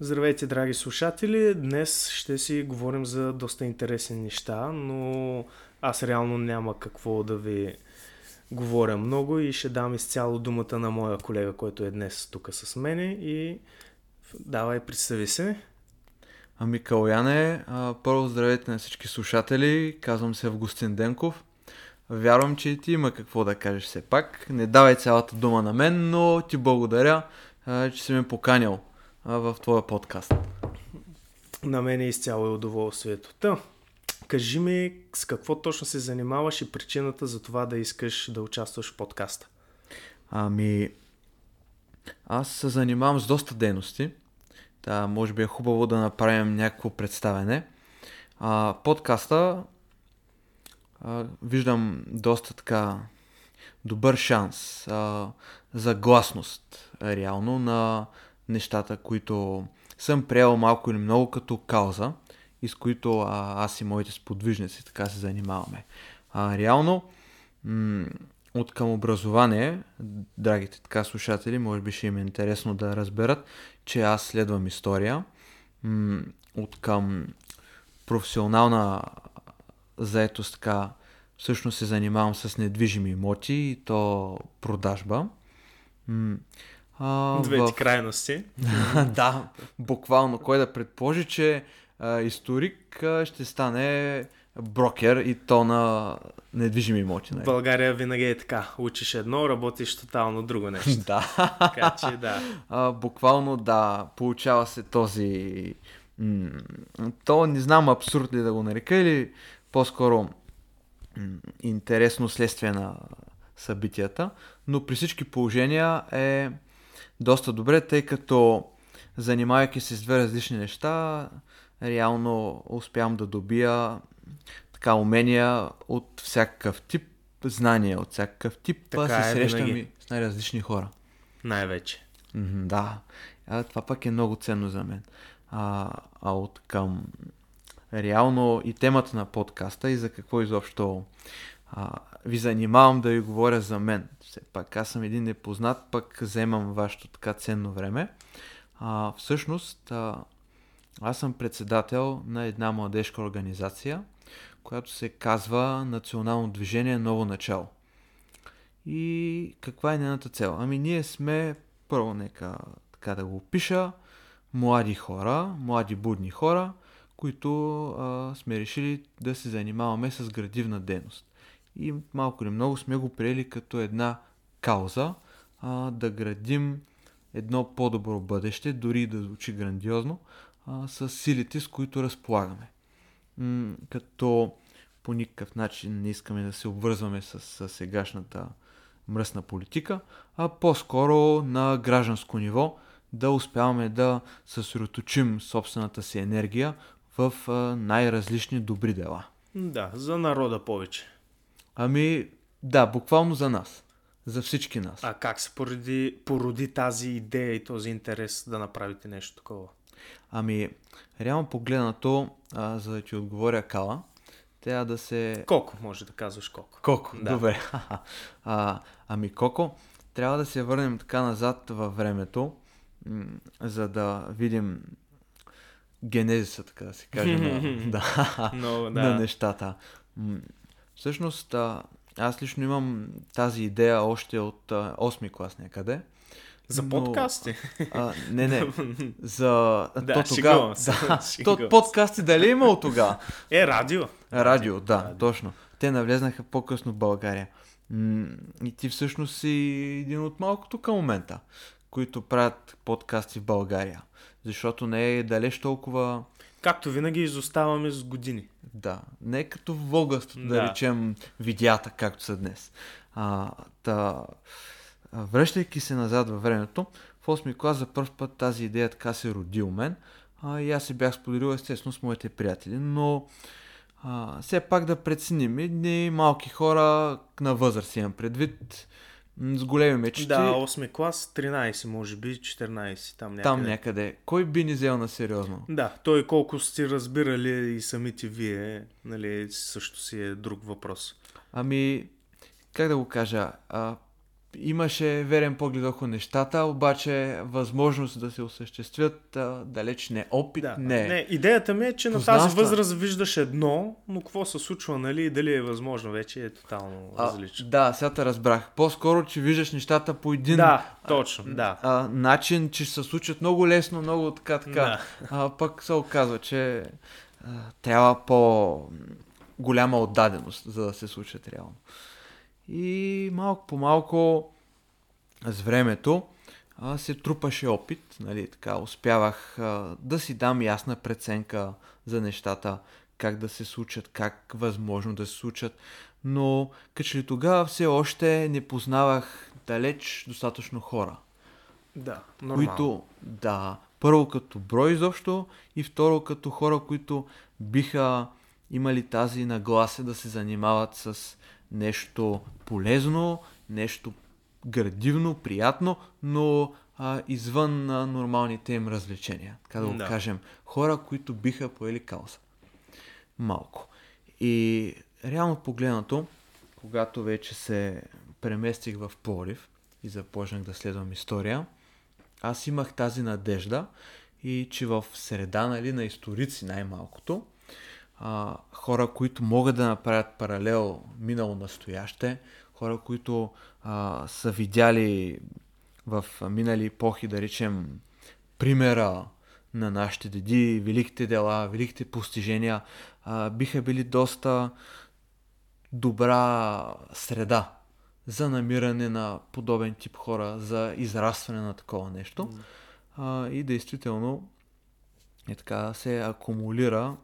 Здравейте, драги слушатели! Днес ще си говорим за доста интересни неща, но аз реално няма какво да ви говоря много и ще дам изцяло думата на моя колега, който е днес тук с мене и давай, представи се. Ами Каляне, първо здравейте на всички слушатели, казвам се Августин Денков. Вярвам, че ти има какво да кажеш все пак. Не давай цялата дума на мен, но ти благодаря, че си ме поканил в твоя подкаст. На мен е изцяло е удоволствието. Та, кажи ми с какво точно се занимаваш и причината за това да искаш да участваш в подкаста. Ами, аз се занимавам с доста дейности. Та, може би е хубаво да направим някакво представене. А, подкаста а, виждам доста така добър шанс а, за гласност реално на нещата, които съм приел малко или много като кауза и с които а, аз и моите сподвижници така се занимаваме. А, реално, м- от към образование, драгите така слушатели, може би ще им е интересно да разберат, че аз следвам история. М- от към професионална заетост така, всъщност се занимавам с недвижими имоти и то продажба. М- а, Двете в... крайности. да, буквално. Кой да предположи, че а, историк а, ще стане брокер и то на недвижими имоти. Нали? България винаги е така. Учиш едно, работиш тотално друго нещо. да. Така че да. А, буквално да, получава се този... М- то не знам абсурд ли да го нарека или по-скоро м- интересно следствие на събитията, но при всички положения е доста добре, тъй като занимавайки се с две различни неща, реално успявам да добия така умения от всякакъв тип, знания от всякакъв тип, така се е, срещам винаги. с най-различни хора. Най-вече. да. А, това пък е много ценно за мен. А, а от към реално и темата на подкаста и за какво изобщо а, ви занимавам да ви говоря за мен. Все пак аз съм един непознат, пък вземам вашето така ценно време. А, всъщност, а, аз съм председател на една младежка организация, която се казва Национално движение Ново начало. И каква е нейната цел? Ами ние сме, първо нека така да го опиша, млади хора, млади будни хора, които а, сме решили да се занимаваме с градивна дейност и малко или много сме го приели като една кауза а, да градим едно по-добро бъдеще, дори да звучи грандиозно, а, с силите, с които разполагаме. М- като по никакъв начин не искаме да се обвързваме с, с сегашната мръсна политика, а по-скоро на гражданско ниво да успяваме да съсредоточим собствената си енергия в най-различни добри дела. Да, за народа повече. Ами, да, буквално за нас. За всички нас. А как се породи, породи тази идея и този интерес да направите нещо такова? Ами, реално погледнато, а, за да ти отговоря Кала, трябва да се... Коко, може да казваш Коко. Коко, да. добре. а, ами Коко, трябва да се върнем така назад във времето, м- за да видим генезиса, така да се каже, на, да, no, да. на нещата. Всъщност, аз лично имам тази идея още от 8 клас някъде. За но, подкасти? А, не, не. За... Да, то тогава. Да, то подкасти дали е имало тогава? Е, радио. Радио, да, радио. точно. Те навлезнаха по-късно в България. И ти всъщност си един от малкото към момента, които правят подкасти в България. Защото не е далеч толкова Както винаги изоставаме с години. Да, не като Волгъст, да. да речем, видеята, както са днес. А, та, връщайки се назад във времето, в 8 клас за първ път тази идея така се роди у мен. А, и аз се бях споделил естествено с моите приятели, но а, все пак да преценим едни малки хора на възраст имам предвид с големи мечти. Да, 8 клас, 13 може би, 14 там някъде. Там някъде. Кой би ни взел на сериозно? Да, той колко сте разбирали и самите вие, нали, също си е друг въпрос. Ами, как да го кажа, а, имаше верен поглед върху нещата, обаче възможност да се осъществят а, далеч не опит, Да, не. не. Идеята ми е, че на тази Познанства. възраст виждаш едно, но какво се случва, нали, и дали е възможно, вече е тотално А, различно. да, сега те разбрах. По-скоро, че виждаш нещата по един Да, точно, да. а, начин, че се случат много лесно, много така, така. Да. А, пък се оказва, че а, трябва по голяма отдаденост, за да се случат реално. И малко по малко с времето а, се трупаше опит, нали, така, успявах а, да си дам ясна преценка за нещата, как да се случат, как възможно да се случат, но като че ли тогава все още не познавах далеч достатъчно хора Да, нормално. които, да, първо като брой изобщо и второ като хора, които биха имали тази нагласа да се занимават с нещо полезно, нещо градивно, приятно, но а, извън а, нормалните им развлечения. Така да го Да. кажем. Хора, които биха поели кауза. Малко. И реално погледнато, когато вече се преместих в Пловдив и започнах да следвам история, аз имах тази надежда и че в среда нали, на историци най-малкото, а, хора, които могат да направят паралел минало-настояще, хора, които а, са видяли в минали епохи, да речем, примера на нашите деди, великите дела, великите постижения, а, биха били доста добра среда за намиране на подобен тип хора, за израстване на такова нещо. А, и действително е така се акумулира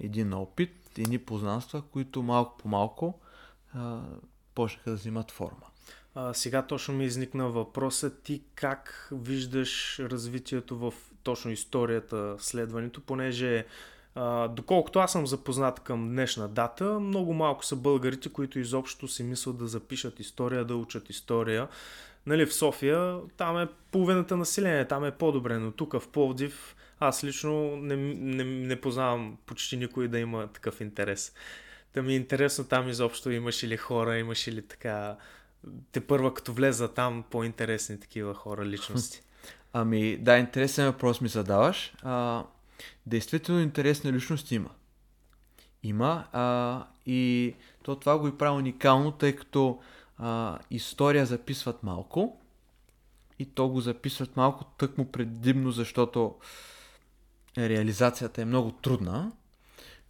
един опит, едни познанства, които малко по малко почнаха да взимат форма. А, сега точно ми изникна въпроса ти как виждаш развитието в точно историята, следването, понеже а, доколкото аз съм запознат към днешна дата, много малко са българите, които изобщо си мислят да запишат история, да учат история. Нали, в София там е половината население, там е по-добре, но тук в Пловдив аз лично не, не, не познавам почти никой да има такъв интерес. Да ми е интересно там изобщо имаш ли хора, имаш ли така те първа като влеза там по-интересни такива хора, личности. Ами, да, интересен въпрос ми задаваш. А, действително интересни личности има. Има а, и то това го и прави уникално, тъй като а, история записват малко и то го записват малко тъкмо предимно, защото реализацията е много трудна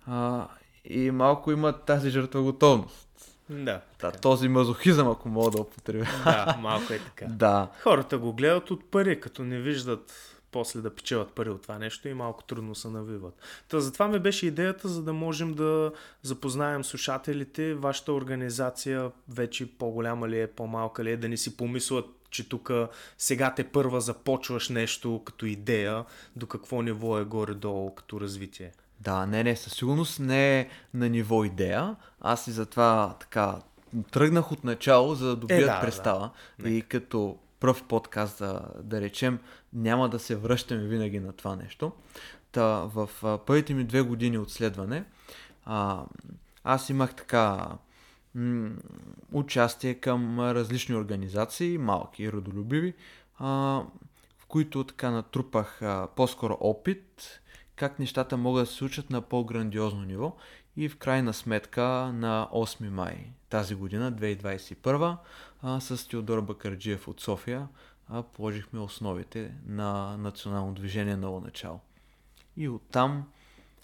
а, и малко има тази жертва готовност. Да, Да, този мазохизъм, ако мога да употребя. да, малко е така. Да, Хората го гледат от пари, като не виждат после да печелят пари от това нещо и малко трудно се навиват. Та затова ми беше идеята, за да можем да запознаем слушателите, вашата организация вече по-голяма ли е, по-малка ли е, да не си помислят, че тук сега те първа започваш нещо като идея, до какво ниво е горе-долу като развитие. Да, не, не, със сигурност не е на ниво идея. Аз и затова така тръгнах от начало, за да добият Е, да, да, представа. И като пръв подкаст, да, да речем, няма да се връщаме винаги на това нещо. Та, в първите ми две години от следване, а, аз имах така участие към различни организации, малки и родолюбиви, в които така натрупах по-скоро опит, как нещата могат да се случат на по-грандиозно ниво и в крайна сметка на 8 май тази година, 2021, а, с Теодор Бакарджиев от София положихме основите на национално движение Ново начало. И оттам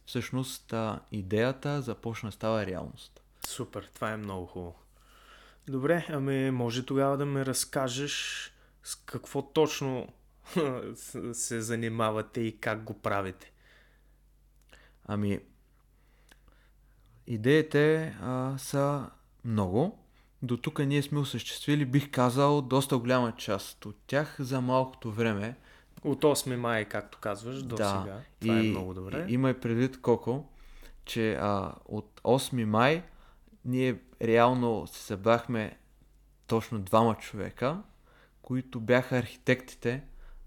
всъщност идеята започна да става реалност. Супер, това е много хубаво. Добре, ами може тогава да ме разкажеш с какво точно се занимавате и как го правите. Ами, идеите а, са много. До тук ние сме осъществили, бих казал, доста голяма част от тях за малкото време. От 8 май, както казваш, до да, сега. Това е много добре. И, имай предвид, Коко, че а, от 8 май ние реално се събрахме точно двама човека, които бяха архитектите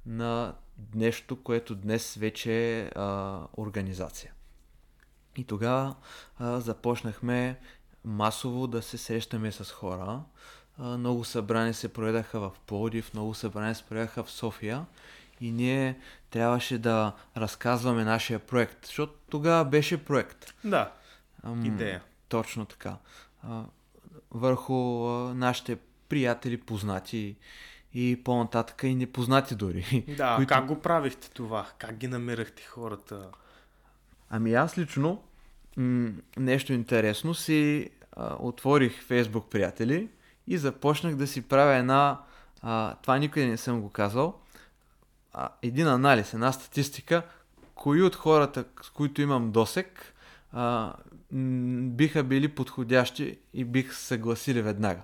на нещо, което днес вече е а, организация. И тогава а, започнахме масово да се срещаме с хора, а, много събрания се проведаха в Плодив, много събрания се проведаха в София и ние трябваше да разказваме нашия проект, защото тогава беше проект. Да, Ам, идея. Точно така. А, върху а, нашите приятели, познати и по-нататък и непознати дори. Да, които- как го правихте това? Как ги намирахте хората? Ами аз лично м- нещо интересно си а, отворих Facebook приятели и започнах да си правя една, а, това никъде не съм го казал, а, един анализ, една статистика, кои от хората, с които имам досек, а, биха били подходящи и бих се съгласили веднага.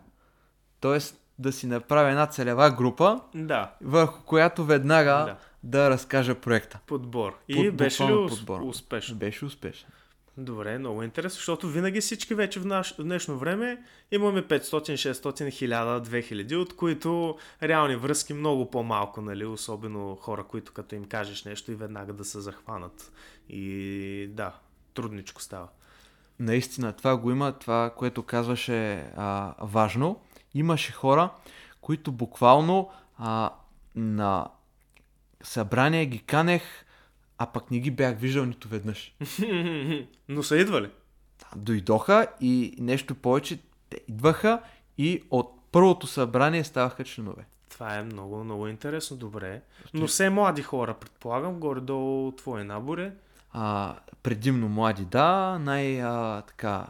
Тоест да си направя една целева група, Да, върху която веднага Да. да, разкажа проекта. подбор. И Под- беше ли подбор. успешно? Беше успешен. Добре, много интересно, защото винаги всички вече в, наш, в днешно време имаме 500, 600, 1000, 2000, от които реални връзки много по-малко, нали? Особено хора, които като им кажеш нещо и веднага да се захванат. И да, трудничко става. Наистина, това го има, това, което казваше а, важно. Имаше хора, които буквално а, на събрание ги канех, а пък не ги бях виждал нито веднъж. Но са идвали. Дойдоха и нещо повече, те идваха и от първото събрание ставаха членове. Това е много, много интересно, добре. Но все млади хора, предполагам, горе-долу твой набор е. А, предимно млади, да. Най- а, така,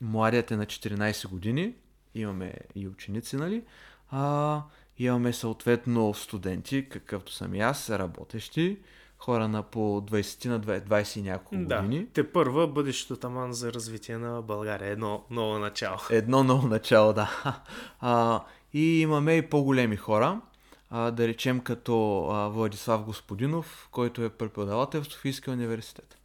младият е на 14 години. Имаме и ученици, нали? А, имаме съответно студенти, какъвто съм и аз, работещи. Хора на по 20 на 20, 20 и няколко Да, години. те първа бъдещето таман за развитие на България. Едно ново начало. Едно ново начало, да. А, и имаме и по-големи хора. А, да речем като а, Владислав Господинов, който е преподавател в Софийския университет.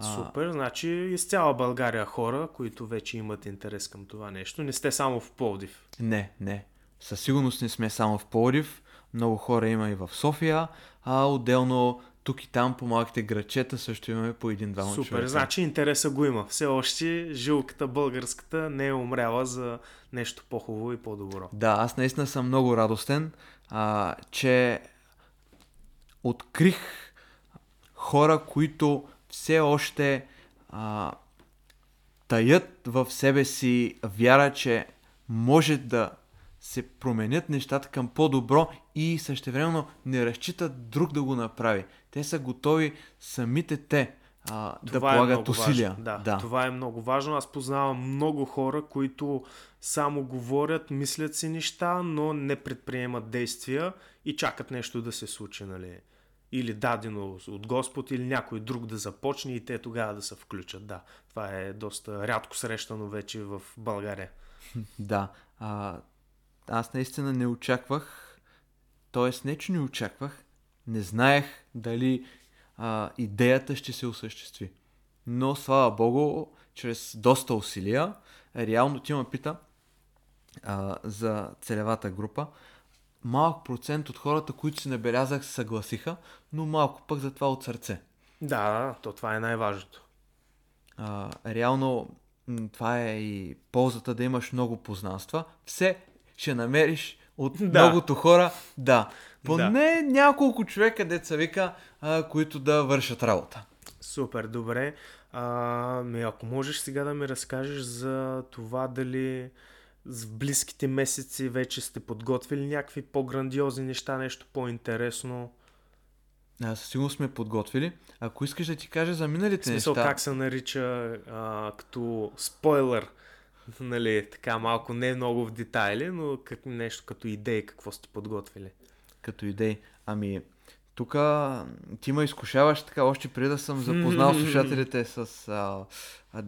Супер, значи из цяла България хора, които вече имат интерес към това нещо. Не сте само в Пловдив. Не, не. Със сигурност не сме само в Пловдив. Много хора има и в София, а отделно тук и там по малките грачета също имаме по един-двама Супер, човека. значи интереса го има. Все още жилката българската не е умряла за нещо по-хубаво и по-добро. Да, аз наистина съм много радостен, а, че открих хора, които все още а, таят в себе си вяра, че може да се променят нещата към по-добро и същевременно не разчитат друг да го направи. Те са готови самите те а, да Това е полагат усилия. Важно. Да, да. това е много важно. Аз познавам много хора, които само говорят, мислят си неща, но не предприемат действия и чакат нещо да се случи, нали? Или дадено от Господ, или някой друг да започне и те тогава да се включат. Да, това е доста рядко срещано вече в България. Да. А, аз наистина не очаквах, т.е. не, че не очаквах, не знаех дали а, идеята ще се осъществи. Но, слава богу, чрез доста усилия, реално ти ме пита а, за целевата група, малък процент от хората, които си набелязах, се съгласиха, но малко пък за това от сърце. Да, то това е най-важното. А, реално това е и ползата да имаш много познанства. Все ще намериш от Да. многото хора, да. Поне да. няколко човека, деца вика, а, които да вършат работа. Супер, добре. А, ми, ако можеш сега да ми разкажеш за това дали в близките месеци вече сте подготвили някакви по-грандиозни неща, нещо по-интересно. А, със сигурност сме подготвили. Ако искаш да ти кажа за В миналите смисъл неща... как се нарича а, като спойлер, нали, така малко не много в детайли, но как, нещо като идеи, какво сте подготвили. като идеи. Ами, тук ти ме изкушаваш така, още преди да съм запознал слушателите с а, а,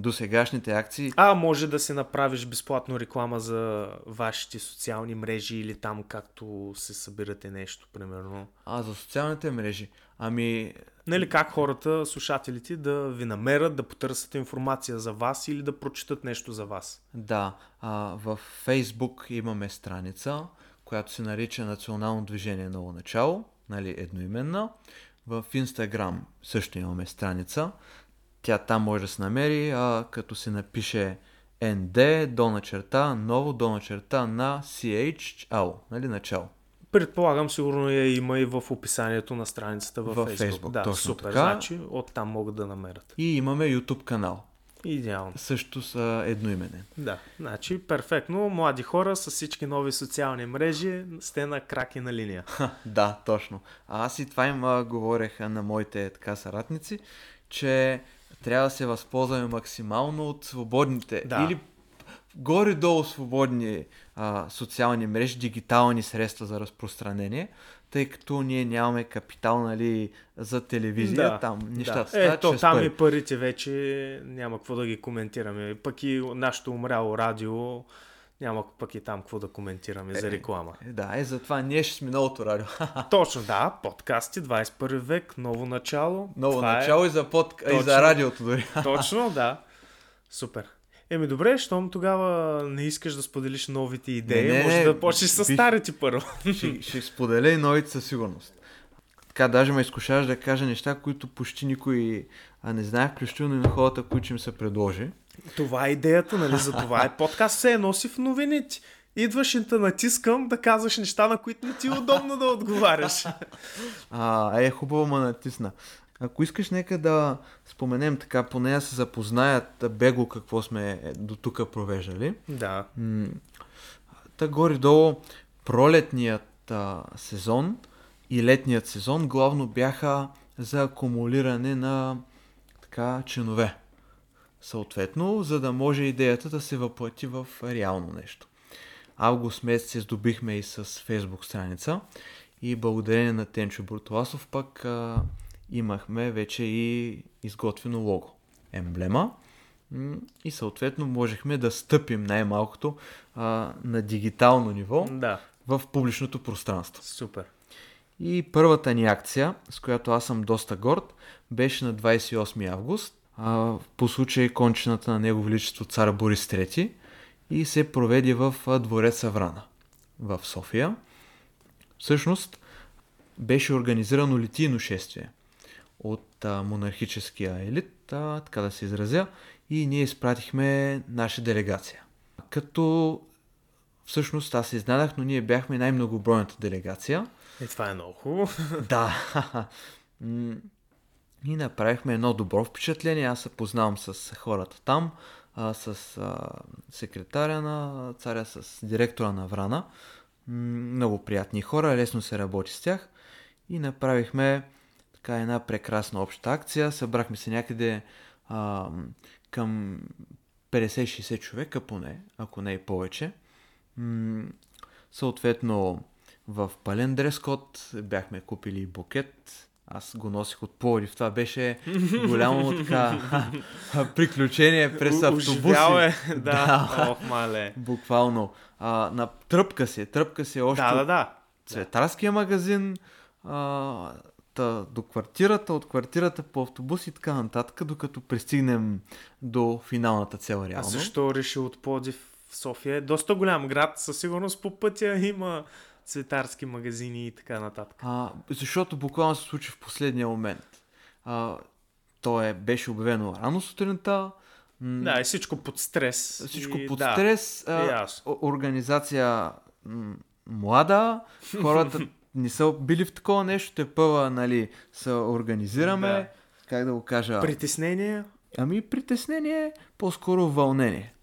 досегашните акции. А, може да се направиш безплатно реклама за вашите социални мрежи или там както се събирате нещо, примерно. А, за социалните мрежи. Ами, Нали, как хората, слушателите, да ви намерят, да потърсят информация за вас или да прочитат нещо за вас. Да, а, в Фейсбук имаме страница, която се нарича Национално движение Ново начало, нали, едноименна. В Инстаграм също имаме страница. Тя там може да се намери, а, като се напише ND, до начерта, ново, до начерта на CHL, нали, начало. Предполагам, сигурно я има и в описанието на страницата във Във Facebook. Facebook, да, точно супер. така. Значи, оттам могат да намерят. И имаме YouTube канал. Идеално. Също са едноименен. Да, значи перфектно. Млади хора с всички нови социални мрежи сте на крак и на линия. Ха, да, точно. А аз и това им а, говорех на моите така съратници, че трябва да се възползваме максимално от свободните Да. или горе-долу свободни а, социални мрежи, дигитални средства за разпространение, тъй като ние нямаме капитал нали, за телевизия, Да, там нещата да. стават Ето, там пари. и парите вече няма какво да ги коментираме. Пък и нашето умряло радио няма пък и там какво да коментираме за реклама. Е, Да, е затова ние ще сме новото радио. Точно, да, подкасти, 21 век, ново начало. Ново Това е- начало и за, под... и Точно. за радиото дори. Точно, да. Супер. Еми добре, щом тогава не искаш да споделиш новите идеи, Не, не, може да почнеш с старите първо. ще, ще споделя и новите със сигурност. Така, даже ме изкушаваш да кажа неща, които почти никой а, не знае, включително и на хората, които им се предложи. Това е идеята, нали? За това е подкаст. Все носи в новините. Идваш и те натискам да казваш неща, на които не ти е удобно да отговаряш. А, е, хубаво ма натисна. Ако искаш, нека да споменем така, поне да се запознаят бегло какво сме е, до тук провеждали. да. Та горе-долу пролетният а, сезон и летният сезон главно бяха за акумулиране на така чинове. Съответно, за да може идеята да се въплати в реално нещо. Август месец се здобихме и с фейсбук страница и благодарение на Тенчо Буртоласов пък а, имахме вече и изготвено лого. Емблема и съответно можехме да стъпим най-малкото а, на дигитално ниво Да. в публичното пространство. Супер. И първата ни акция, с която аз съм доста горд, беше на 28 август, а, по случай кончината на Негово Величество цар Борис III и се проведе в а, двореца Врана в София. Всъщност беше организирано литийно шествие от а, монархическия елит, а, така да се изразя, и ние изпратихме наша делегация. Като всъщност аз се изненадах, но ние бяхме най-многобройната делегация. И това е много хубаво. Да. И направихме едно добро впечатление. Аз се познавам с хората там, а, с а, секретаря на царя, с директора на Врана. Много приятни хора, лесно се работи с тях. И направихме така една прекрасна обща акция. Събрахме се някъде а, към 50-60 човека поне, ако не и повече. М, Съответно, в пълен дрес-код бяхме купили букет. Аз го носих от Пловдив. Това беше голямо така приключение през автобуси. е. да. Да. Ох, мале. Буквално. А, на тръпка се, тръпка се още Да, да, да. цветарския магазин а, та, до квартирата, от квартирата по автобус и така нататък, докато пристигнем до финалната цел А реално. защо реши от Плодив в София? Е доста голям град. Със сигурност по пътя има цветарски магазини и така нататък. А, защото буквално се случи в последния момент. А, то е, беше обявено рано сутринта. м, Да, и всичко под стрес. всичко и, под да. стрес. А, о- организация м, млада. Хората не са били в такова нещо. Те първа, нали, се организираме. Да. Как да го кажа? Притеснение? Ами притеснение, по-скоро вълнение.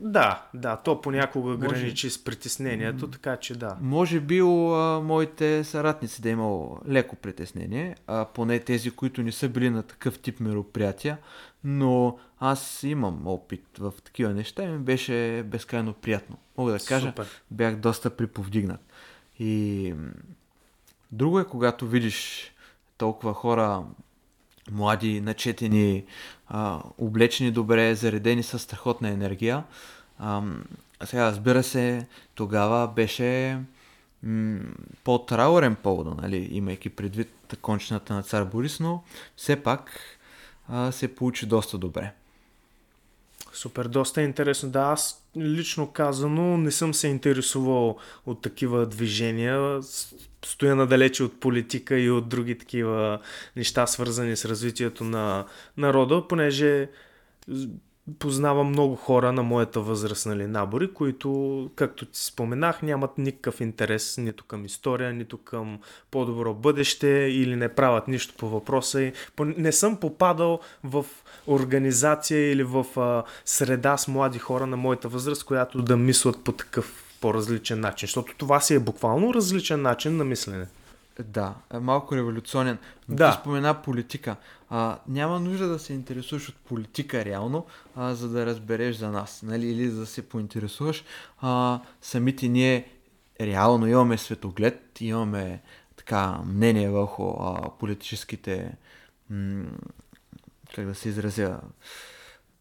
Да, да, то понякога Може- граничи с притеснението, така че да. Може би а, моите съратници да е имало леко притеснение, а поне тези, които не са били на такъв тип мероприятия, но аз имам опит в такива неща и ми беше безкрайно приятно. Мога да кажа, Супер. бях доста приповдигнат. И друго е, когато видиш толкова хора, млади, начетени, а, облечени добре, заредени с страхотна енергия. Ам, сега, разбира се, тогава беше м- по-траурен повода, нали, имайки предвид кончината на цар Борис, но все пак а, се получи доста добре. Супер, доста интересно. Да, аз лично казано не съм се интересувал от такива движения. Стоя надалече от политика и от други такива неща, свързани с развитието на народа, понеже познавам много хора на моята възраст, нали, набори, които, както ти споменах, нямат никакъв интерес нито към история, нито към по-добро бъдеще или не правят нищо по въпроса. И не съм попадал в организация или в а, среда с млади хора на моята възраст, която да мислят по такъв по-различен начин. Защото това си е буквално различен начин на мислене. Да, е малко революционен. Да. Ти спомена политика. А, няма нужда да се интересуваш от политика реално, а, за да разбереш за нас, нали? или за да се поинтересуваш. А, самите ние реално имаме светоглед, имаме така мнение върху а, политическите м- как да се изразя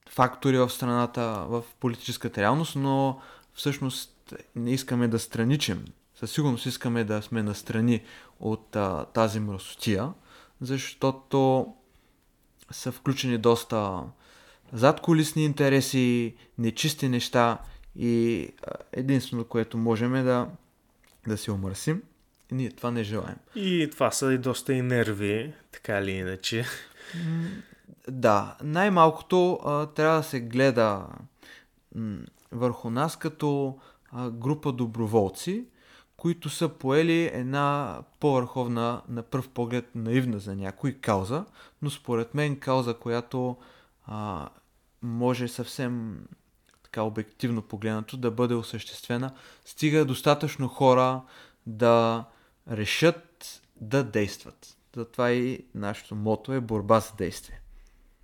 фактори в страната, в политическата реалност, но всъщност не искаме да страничим. Със сигурност искаме да сме настрани от а, тази мръсотия, защото са включени доста задколисни интереси, нечисти неща и единственото, което можем е да, да се омърсим. И ние това не желаем. И това са и доста и нерви, така или иначе. Да, най-малкото а, трябва да се гледа м, върху нас като а, група доброволци, които са поели една по-върховна, на пръв поглед наивна за някой кауза, но според мен кауза, която а, може съвсем така обективно погледнато да бъде осъществена, стига достатъчно хора да решат да действат. Затова и нашето мото е борба за действие.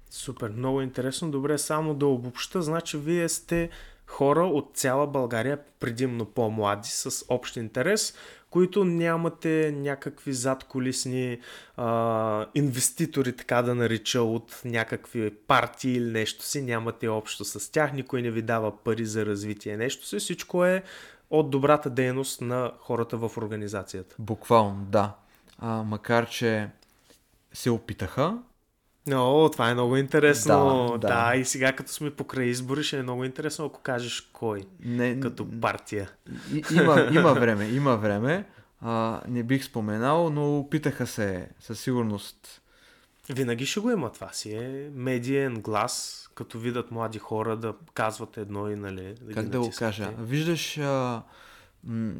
Супер, много интересно. Добре, само да обобща, значи вие сте хора от цяла България, предимно по-млади, с общ интерес, които нямате някакви задколисни а, инвеститори, така да нарича, от някакви партии или нещо си, нямате общо с тях, никой не ви дава пари за развитие, нещо си, всичко е от добрата дейност на хората в организацията. Буквално, да. А, макар, че се опитаха, О, това е много интересно. Да, да. да, и сега като сме покрай избори, ще е много интересно, ако кажеш кой не, като партия. И, има, има време, има време. А, не бих споменал, но опитаха се със сигурност. Винаги ще го има това си. Е медиен глас, като видят млади хора да казват едно и нали. Да как да го кажа? Виждаш а, м-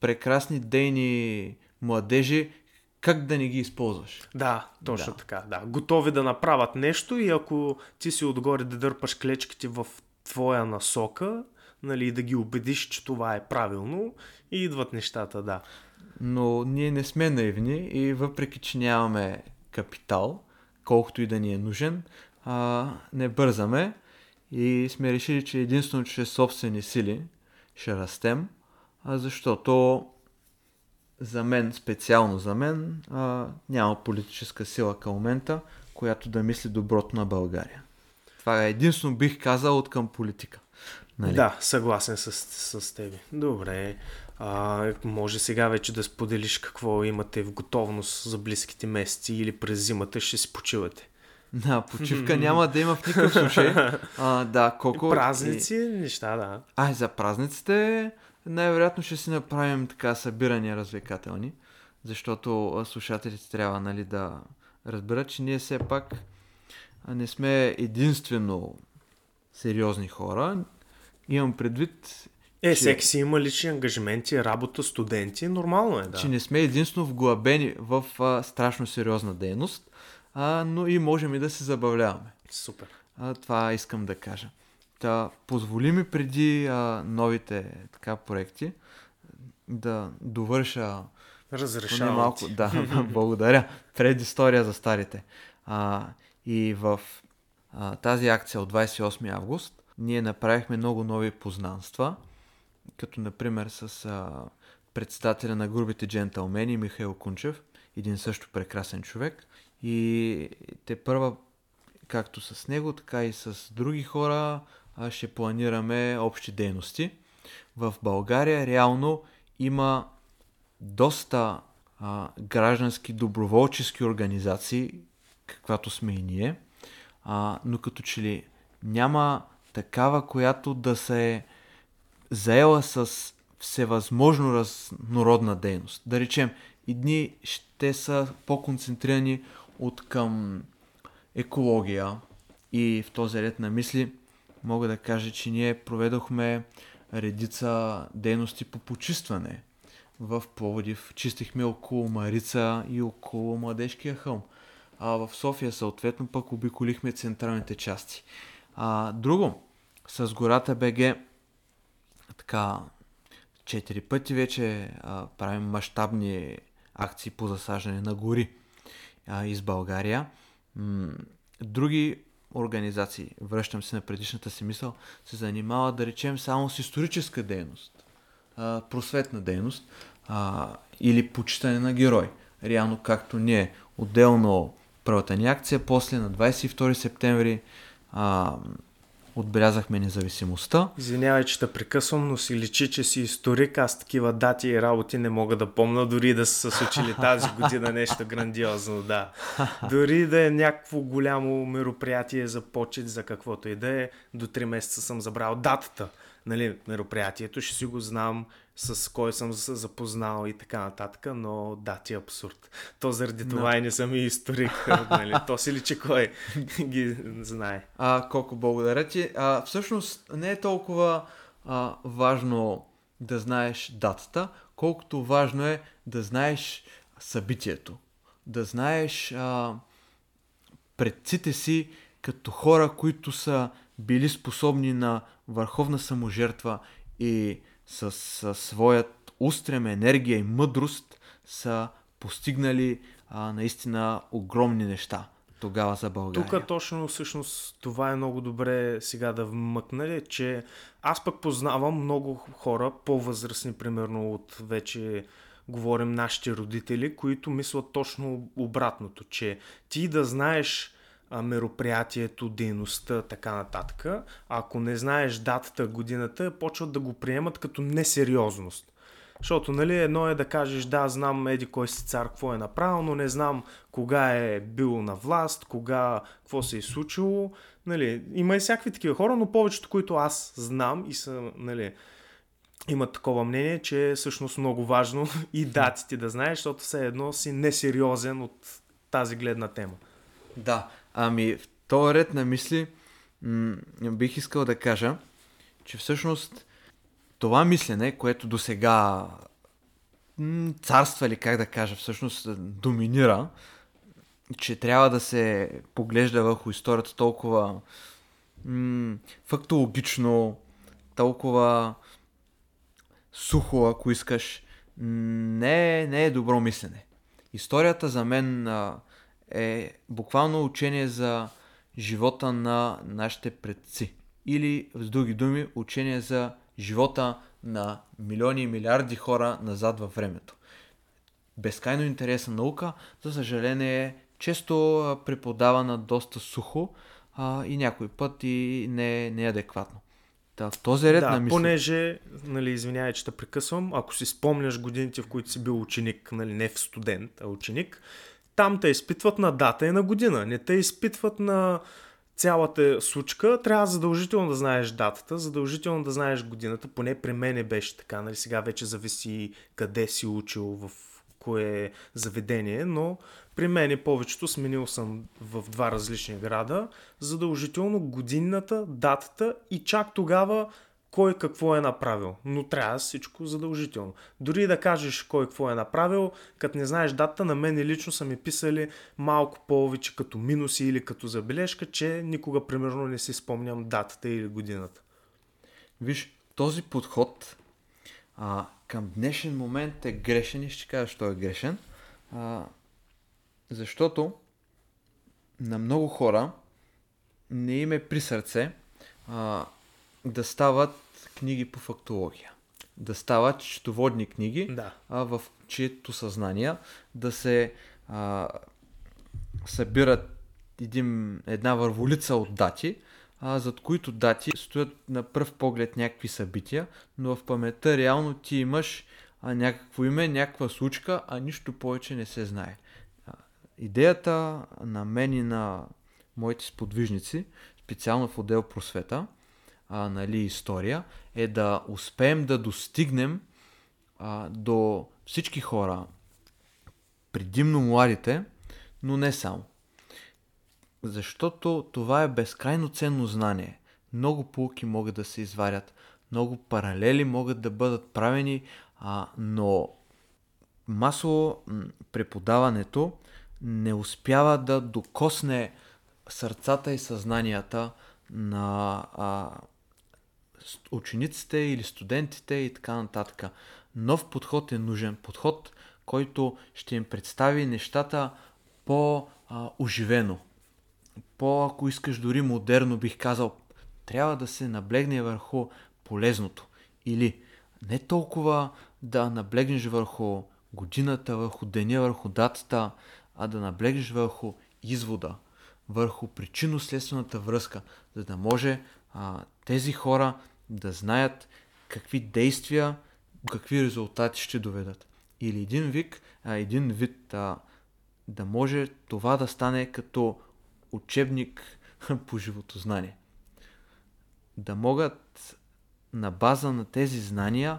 прекрасни дейни младежи, как да не ги използваш. Да, точно да. така. Да. Готови да направят нещо и ако ти си отгоре да дърпаш клечките в твоя насока, нали, да ги убедиш, че това е правилно и идват нещата, да. Но ние не сме наивни и въпреки, че нямаме капитал, колкото и да ни е нужен, а, не бързаме и сме решили, че единствено чрез собствени сили ще растем, а защото за мен, специално за мен, а, няма политическа сила към момента, която да мисли доброто на България. Това е единствено бих казал от към политика. Нали? Да, съгласен с, с тебе. Добре. А, може сега вече да споделиш какво имате в готовност за близките месеци или през зимата ще си почивате. Да, почивка няма да има в никакъв случай. А, да, колко... Празници, и... неща, да. Ай, за празниците най-вероятно ще си направим така събирания развлекателни, защото слушателите трябва нали, да разберат, че ние все пак не сме единствено сериозни хора. Имам предвид. Е, че, всеки си има лични ангажименти, работа, студенти, нормално е, да. Че не сме единствено вглъбени в а, страшно сериозна дейност, а, но и можем и да се забавляваме. Супер. А, това искам да кажа. Та, позволи ми преди а, новите така проекти да довърша Разрешавам малко. Да, благодаря. Предистория за старите. А, и в а, тази акция от 28 август ние направихме много нови познанства, като например с а, председателя на групите джентълмени Михаил Кунчев, един също прекрасен човек. И те първа, както с него, така и с други хора, ще планираме общи дейности. В България реално има доста а, граждански доброволчески организации, каквато сме и ние, а, но като че ли няма такава, която да се е заела с всевъзможно разнородна дейност. Да речем, едни ще са по-концентрирани от към екология и в този ред на мисли – мога да кажа, че ние проведохме редица дейности по почистване в Пловдив. Чистихме около Марица и около Младежкия хълм. А в София съответно пък обиколихме централните части. А, друго, с гората БГ така четири пъти вече а, правим мащабни акции по засаждане на гори а, из България. Други организации, връщам се на предишната си мисъл, се занимават да речем само с историческа дейност, а, просветна дейност а, или почитане на герой. Реално както ние. Отделно първата ни акция, после на 22 септември а, отбелязахме независимостта. Извинявай, че те прекъсвам, но си личи, че си историк. Аз такива дати и работи не мога да помня, дори да са случили тази година нещо грандиозно, да. Дори да е някакво голямо мероприятие за почет, за каквото и да е, до 3 месеца съм забрал датата нали, мероприятието, ще си го знам с кой съм се запознал и така нататък, но да, ти е абсурд. То заради това и не съм и историк. нали? То си личи кой ги знае. А, колко благодаря ти. А, всъщност не е толкова а, важно да знаеш датата, колкото важно е да знаеш събитието. Да знаеш а, предците си като хора, които са били способни на върховна саможертва и с, с своят устрем, енергия и мъдрост са постигнали а, наистина огромни неща тогава за България. Тук точно всъщност това е много добре сега да вмъкнали, че аз пък познавам много хора, по-възрастни примерно от вече говорим нашите родители, които мислят точно обратното, че ти да знаеш мероприятието, дейността, така нататък. Ако не знаеш датата, годината, почват да го приемат като несериозност. Защото, нали, едно е да кажеш, да, знам еди кой си цар, какво е направил, но не знам кога е бил на власт, кога, какво се е случило. Нали, има и всякакви такива хора, но повечето, които аз знам и са, нали, имат такова мнение, че е всъщност много важно и датите да знаеш, защото все едно си несериозен от тази гледна тема. Да, Ами, в този ред на мисли м- бих искал да кажа, че всъщност това мислене, което до сега царства или как да кажа, всъщност доминира, че трябва да се поглежда върху историята толкова м- фактологично, толкова сухо, ако искаш, не, не е добро мислене. Историята за мен а, е буквално учение за живота на нашите предци. Или, с други думи, учение за живота на милиони и милиарди хора назад във времето. Безкрайно интересна наука, за съжаление, е често преподавана доста сухо а, и някой път и не, неадекватно. Да, в този ред да, на мисли... понеже, нали, извинявай, че те прекъсвам, ако си спомняш годините, в които си бил ученик, нали, не в студент, а ученик, там те изпитват на дата и на година. Не те изпитват на цялата случка. Трябва задължително да знаеш датата, задължително да знаеш годината. Поне при мене беше така. Нали? Сега вече зависи къде си учил, в кое заведение, но при мен повечето сменил съм в два различни града. Задължително годината, датата и чак тогава кой какво е направил, но трябва всичко задължително. Дори да кажеш кой какво е направил, като не знаеш дата, на мен лично са ми писали малко повече като минуси или като забележка, че никога примерно не си спомням датата или годината. Виж, този подход а, към днешен момент е грешен и ще кажа, що е грешен. А, защото на много хора не им е при сърце а, да стават книги по фактология. Да стават счетоводни книги, да. а, в чието съзнание да се а, събират един, една върволица от дати, а, зад които дати стоят на пръв поглед някакви събития, но в паметта реално ти имаш а, някакво име, някаква случка, а нищо повече не се знае. А, идеята на мен и на моите сподвижници, специално в отдел просвета, а, нали, история, е да успеем да достигнем а, до всички хора, предимно младите, но не само. Защото това е безкрайно ценно знание. много полки могат да се изварят, много паралели могат да бъдат правени, а, но масово преподаването не успява да докосне сърцата и съзнанията на а, учениците или студентите и така нататък. Нов подход е нужен. Подход, който ще им представи нещата по-оживено. По, ако искаш дори модерно, бих казал, трябва да се наблегне върху полезното. Или не толкова да наблегнеш върху годината, върху деня, върху датата, а да наблегнеш върху извода, върху причинно-следствената връзка, за да може а, тези хора да знаят какви действия, какви резултати ще доведат. Или един вик, а, един вид а, да може това да стане като учебник по животознание. Да могат на база на тези знания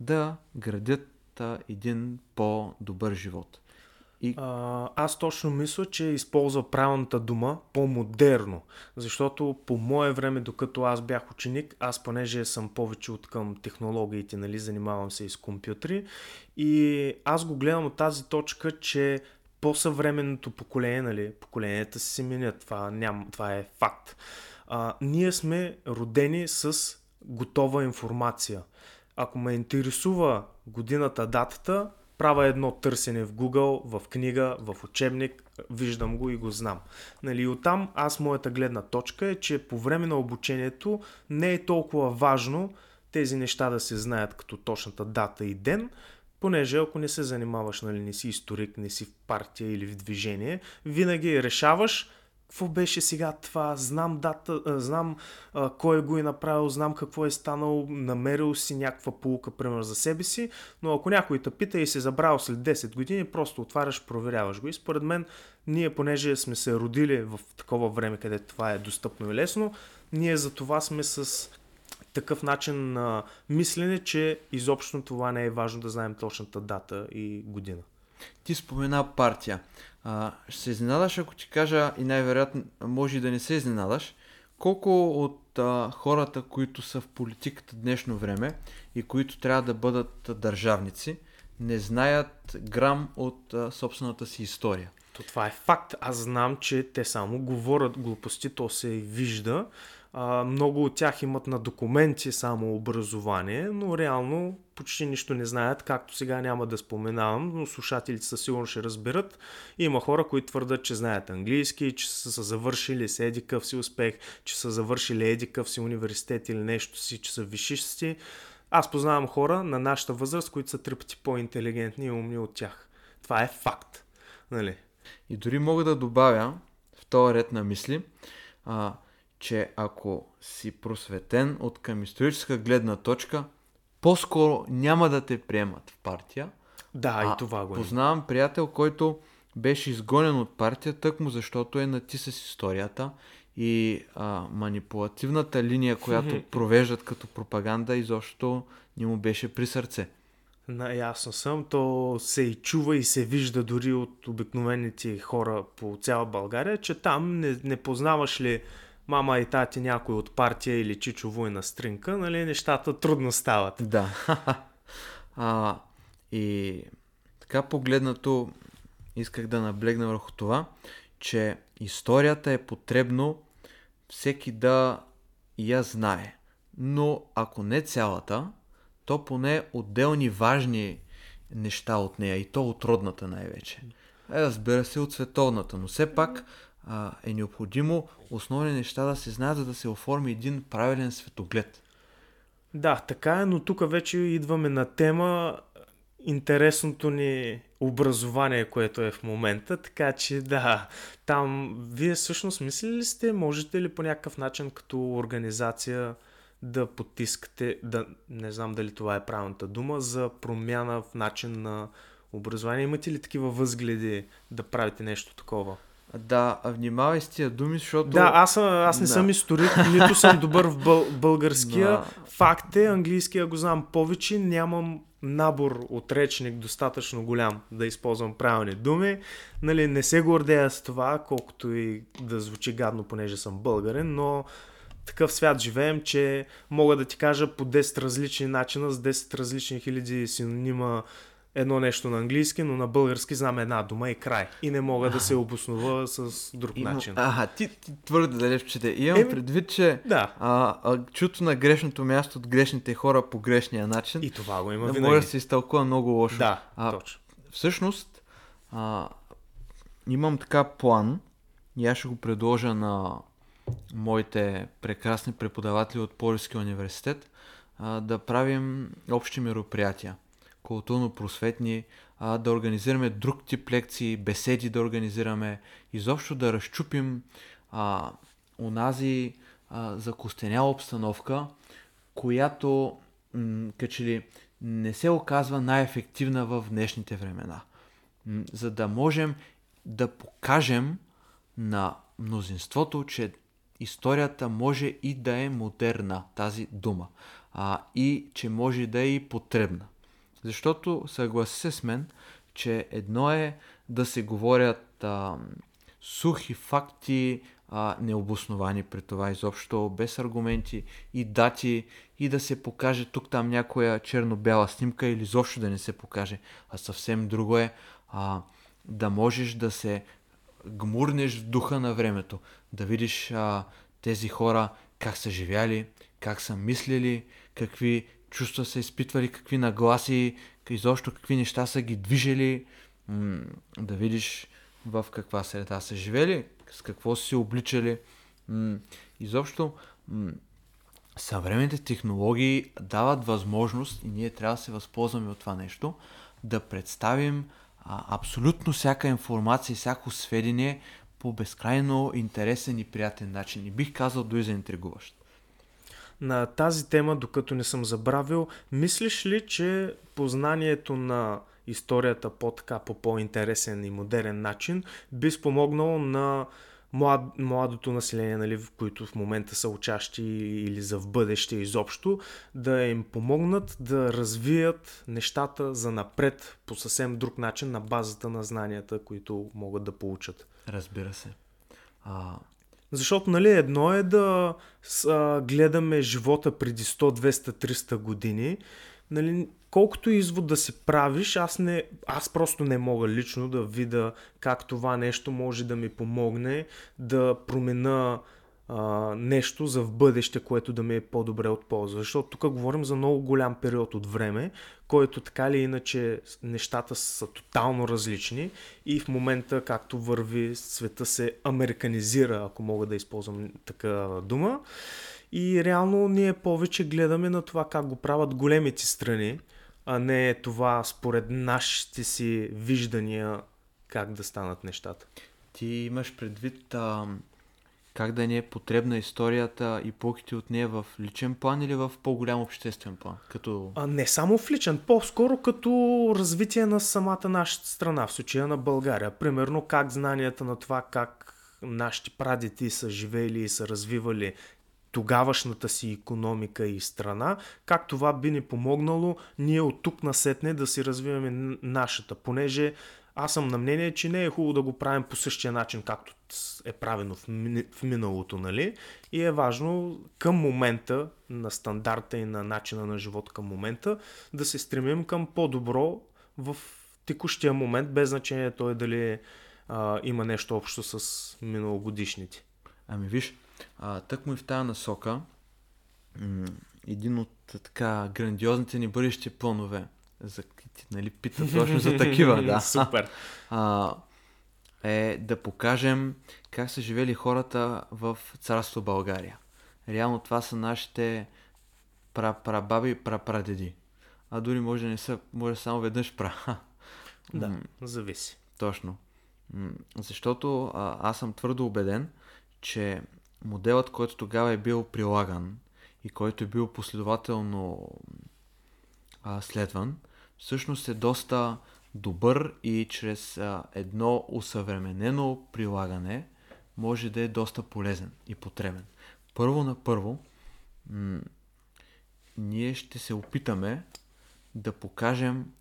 да градят а, един по-добър живот. И... А, аз точно мисля, че използва правилната дума по-модерно. Защото по мое време, докато аз бях ученик, аз понеже съм повече от към технологиите, нали, занимавам се и с компютри. И аз го гледам от тази точка, че по-съвременното поколение, нали, поколенията си се менят. Това, ням, това е факт. А, ние сме родени с готова информация. Ако ме интересува годината, датата, правя едно търсене в Google, в книга, в учебник, виждам го и го знам. Нали, оттам аз моята гледна точка е, че по време на обучението не е толкова важно тези неща да се знаят като точната дата и ден, понеже ако не се занимаваш, нали, не си историк, не си в партия или в движение, винаги решаваш какво беше сега това, знам дата, знам а, кой го е направил, знам какво е станало, намерил си някаква полука, пример за себе си, но ако някой те пита и се забрал след 10 години, просто отваряш, проверяваш го. И според мен, ние, понеже сме се родили в такова време, където това е достъпно и лесно, ние за това сме с такъв начин на мислене, че изобщо това не е важно да знаем точната дата и година. Ти спомена партия. А, ще се изненадаш, ако ти кажа, и най-вероятно може и да не се изненадаш, колко от а, хората, които са в политиката днешно време и които трябва да бъдат държавници, не знаят грам от а, собствената си история. То това е факт. Аз знам, че те само говорят глупости, то се вижда. А, много от тях имат на документи само образование, но реално почти нищо не знаят, както сега няма да споменавам, но слушателите със сигурно ще разберат. Има хора, които твърдат, че знаят английски, че са завършили с еди къв си успех, че са завършили еди къв си университет или нещо си, че са вишисти. Аз познавам хора на нашата възраст, които са три пъти по-интелигентни и умни от тях. Това е факт. Нали? И дори мога да добавя в този ред на мисли, а, че ако си просветен от към историческа гледна точка, по-скоро няма да те приемат в партия. Да, а, и това го е. Познавам приятел, който беше изгонен от партия, тъкмо защото е нати с историята и а, манипулативната линия, която провеждат като пропаганда, изобщо не му беше при сърце. Наясно съм, то се и чува и се вижда дори от обикновените хора по цяла България, че там не, не познаваш ли мама и тати някой от партия или Чичо Война стринка, нали, нещата трудно стават. Да. а, и така погледнато исках да наблегна върху това, че историята е потребно всеки да я знае. Но ако не цялата, то поне отделни важни неща от нея и то от родната най-вече. Е, разбира се, от световната, но все пак а, е необходимо основни неща да се знаят, за да се оформи един правилен светоглед. Да, така е, но тук вече идваме на тема интересното ни образование, което е в момента, така че да, там вие всъщност мислили ли сте, можете ли по някакъв начин като организация да потискате, да, не знам дали това е правилната дума, за промяна в начин на образование. Имате ли такива възгледи да правите нещо такова? Да, внимавай с тия думи, защото... Да, аз, аз не да. съм историк, нито съм добър в бъл, българския. Да. Факт е, английския го знам повече, нямам набор от речник достатъчно голям да използвам правилни думи. Нали, не се гордея с това, колкото и да звучи гадно, понеже съм българен, но такъв свят живеем, че мога да ти кажа по 10 различни начина, с 10 различни хиляди синонима едно нещо на английски, но на български знам една дума и край. И не мога да се обоснова с друг Има... начин. Ага, ти, ти твърде далеч чете. Имам Еми, предвид, че Да. а, а, чуто на грешното място от грешните хора по грешния начин И това го има да винаги. може да се изтълкува много лошо. Да, А, точно. Всъщност, а, имам така план и аз ще го предложа на моите прекрасни преподаватели от Полиския университет а, да правим общи мероприятия, културно-просветни, а, да организираме друг тип лекции, беседи да организираме, изобщо да разчупим а, унази а, закостеняла обстановка, която м- като че ли не се оказва най-ефективна в днешните времена. М, За да можем да покажем на мнозинството, че историята може и да е модерна, тази дума, а, и че може да е и потребна. Защото съгласи се с мен, че едно е да се говорят а, сухи факти, а, необосновани при това изобщо, без аргументи и дати, и да се покаже тук там някоя черно-бяла снимка или изобщо да не се покаже. А съвсем друго е а, да можеш да се гмурнеш в духа на времето, да видиш а, тези хора как са живяли, как са мислили, какви чувства са изпитвали, какви нагласи, изобщо какви неща са ги движили, да видиш в каква среда са живели, с какво са се обличали. Изобщо съвременните технологии дават възможност и ние трябва да се възползваме от това нещо, да представим абсолютно всяка информация, всяко сведение по безкрайно интересен и приятен начин. И бих казал дори заинтригуващ. На тази тема, докато не съм забравил, мислиш ли, че познанието на историята по така по по-интересен и модерен начин би спомогнало на млад, младото население, нали, в които в момента са учащи или за в бъдеще изобщо, да им помогнат да развият нещата за напред по съвсем друг начин на базата на знанията, които могат да получат. Разбира се. А, Защото, нали, едно е да а, гледаме живота преди 100, 200, 300 години. Нали, колкото извод да си правиш, аз, не, аз просто не мога лично да видя как това нещо може да ми помогне да промена а, нещо за в бъдеще, което да ми е по-добре от полза. Защото тук говорим за много голям период от време, който така или иначе нещата са тотално различни и в момента, както върви, света се американизира, ако мога да използвам такава дума. И реално ние повече гледаме на това как го правят големите страни, а не това според нашите си виждания как да станат нещата. ти имаш предвид а, как да не е потребна историята и полките от нея в личен план или в по-голям обществен план? Като... А не само в личен, по-скоро като развитие на самата наша страна, в случая на България. Примерно как знанията на това как нашите прадеди са живеели и са развивали тогавашната си економика и страна, как това би ни помогнало ние от тук насетне да си развиваме нашата, понеже аз съм на мнение, че не е хубаво да го правим по същия начин, както е правено в, мини- в миналото, нали? И е важно към момента на стандарта и на начина на живот към момента да се стремим към по-добро в текущия момент, без значение той дали а, има нещо общо с миналогодишните. Ами виж, а, тък му и в тази насока, един от така грандиозните ни бъдещи планове, за, ти, нали, пита точно за такива, да. Супер. а, е да покажем как са живели хората в царство България. Реално това са нашите прабаби и прапрадеди. А дори може да не са, може само веднъж пра. Да, М, зависи. Точно. М, Защото а, аз съм твърдо убеден, че моделът, който тогава е бил прилаган и който е бил последователно а, следван, всъщност е доста добър и чрез а, едно усъвременено прилагане може да е доста полезен и потребен. Първо на първо, м- ние ще се опитаме да покажем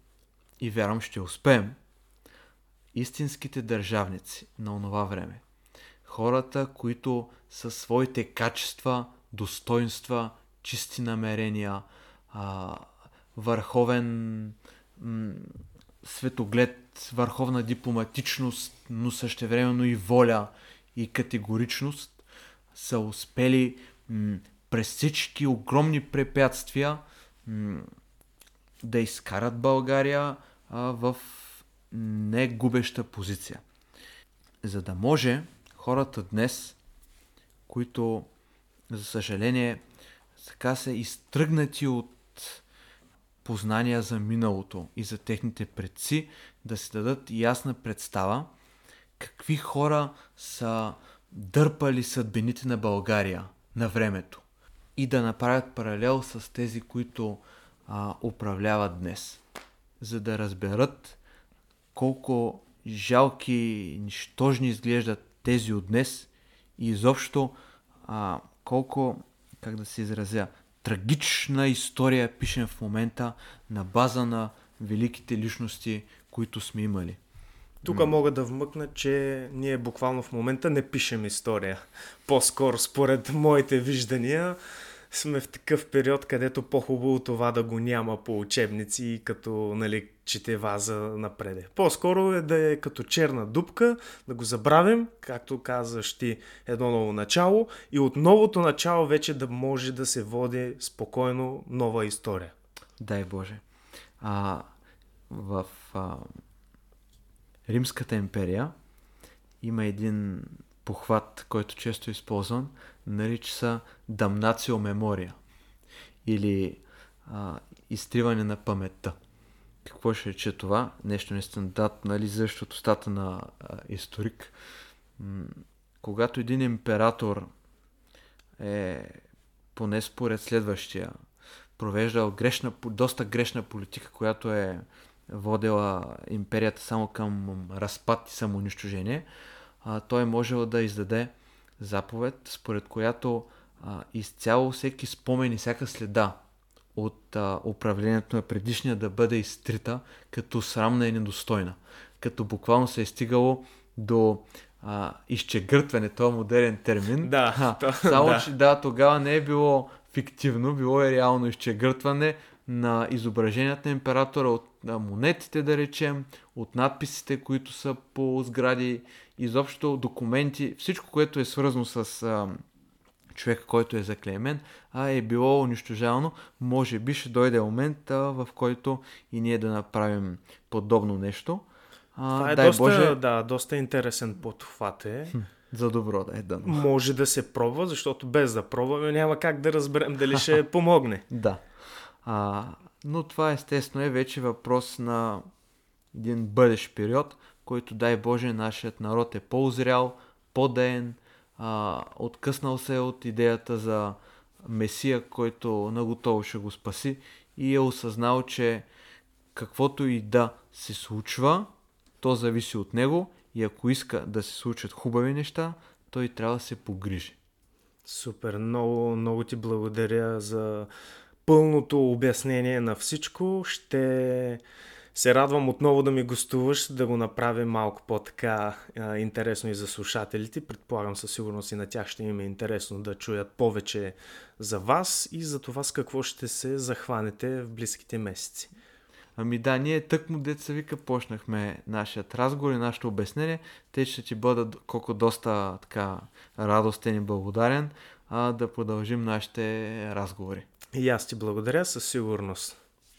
и вярвам ще успеем истинските държавници на онова време. Хората, които със своите качества достоинства, чисти намерения, а, върховен м- светоглед, върховна дипломатичност, но същевременно и воля и категоричност са успели м- през всички огромни препятствия м- да изкарат България а, в негубеща позиция. За да може хората днес, които, за съжаление, така са изтръгнати от познания за миналото и за техните предци, да си дадат ясна представа какви хора са дърпали съдбините на България на времето и да направят паралел с тези, които а, управляват днес, за да разберат колко жалки и нищожни изглеждат тези от днес и изобщо а, колко, как да се изразя, трагична история пишем в момента на база на великите личности, които сме имали. Тук мога да вмъкна, че ние буквално в момента не пишем история. По-скоро, според моите виждания, сме в такъв период, където по-хубаво това да го няма по учебници и като нали, четева за напреде. По-скоро е да е като черна дупка, да го забравим, както казаш ти, едно ново начало и от новото начало вече да може да се води спокойно нова история. Дай Боже. А, в а, Римската империя има един похват, който често е използван, нарича се дамнацио мемория или а, изтриване на паметта. Какво ще рече това? Нещо нестандартно, нали, защото стата на а, историк. М- когато един император е, поне според следващия, провеждал грешна, доста грешна политика, която е водела империята само към разпад и самоунищожение, а, той е можел да издаде заповед, според която а, изцяло всеки спомен и всяка следа от а, управлението на предишния да бъде изтрита като срамна и недостойна. Като буквално се е стигало до а, изчегъртване, този модерен термин. Да. А, то, само, да. че да, тогава не е било фиктивно, било е реално изчегъртване на изображенията на императора от на монетите, да речем, от надписите, които са по сгради, изобщо документи, всичко, което е свързано с а, човека, който е заклеймен, а е било унищожавано. Може би ще дойде момент, а, в който и ние да направим подобно нещо. А, Това е дай доста, Боже... да, доста интересен подхват е. За добро да е да. Може да се пробва, защото без да пробваме няма как да разберем дали ще помогне. да. А, но това естествено е вече въпрос на един бъдещ период, който дай Боже нашият народ е по-озрял, по-ден, а, откъснал се от идеята за Месия, който наготово ще го спаси и е осъзнал, че каквото и да се случва, то зависи от него и ако иска да се случат хубави неща, той трябва да се погрижи. Супер, много, много ти благодаря за пълното обяснение на всичко. Ще се радвам отново да ми гостуваш, да го направим малко по-така а, интересно и за слушателите. Предполагам със сигурност и на тях ще им е интересно да чуят повече за вас и за това с какво ще се захванете в близките месеци. Ами да, ние тъкмо деца вика почнахме нашият разговор и нашето обяснение. Те ще ти бъдат колко доста така радостен и благодарен а, да продължим нашите разговори. И аз ти благодаря със сигурност.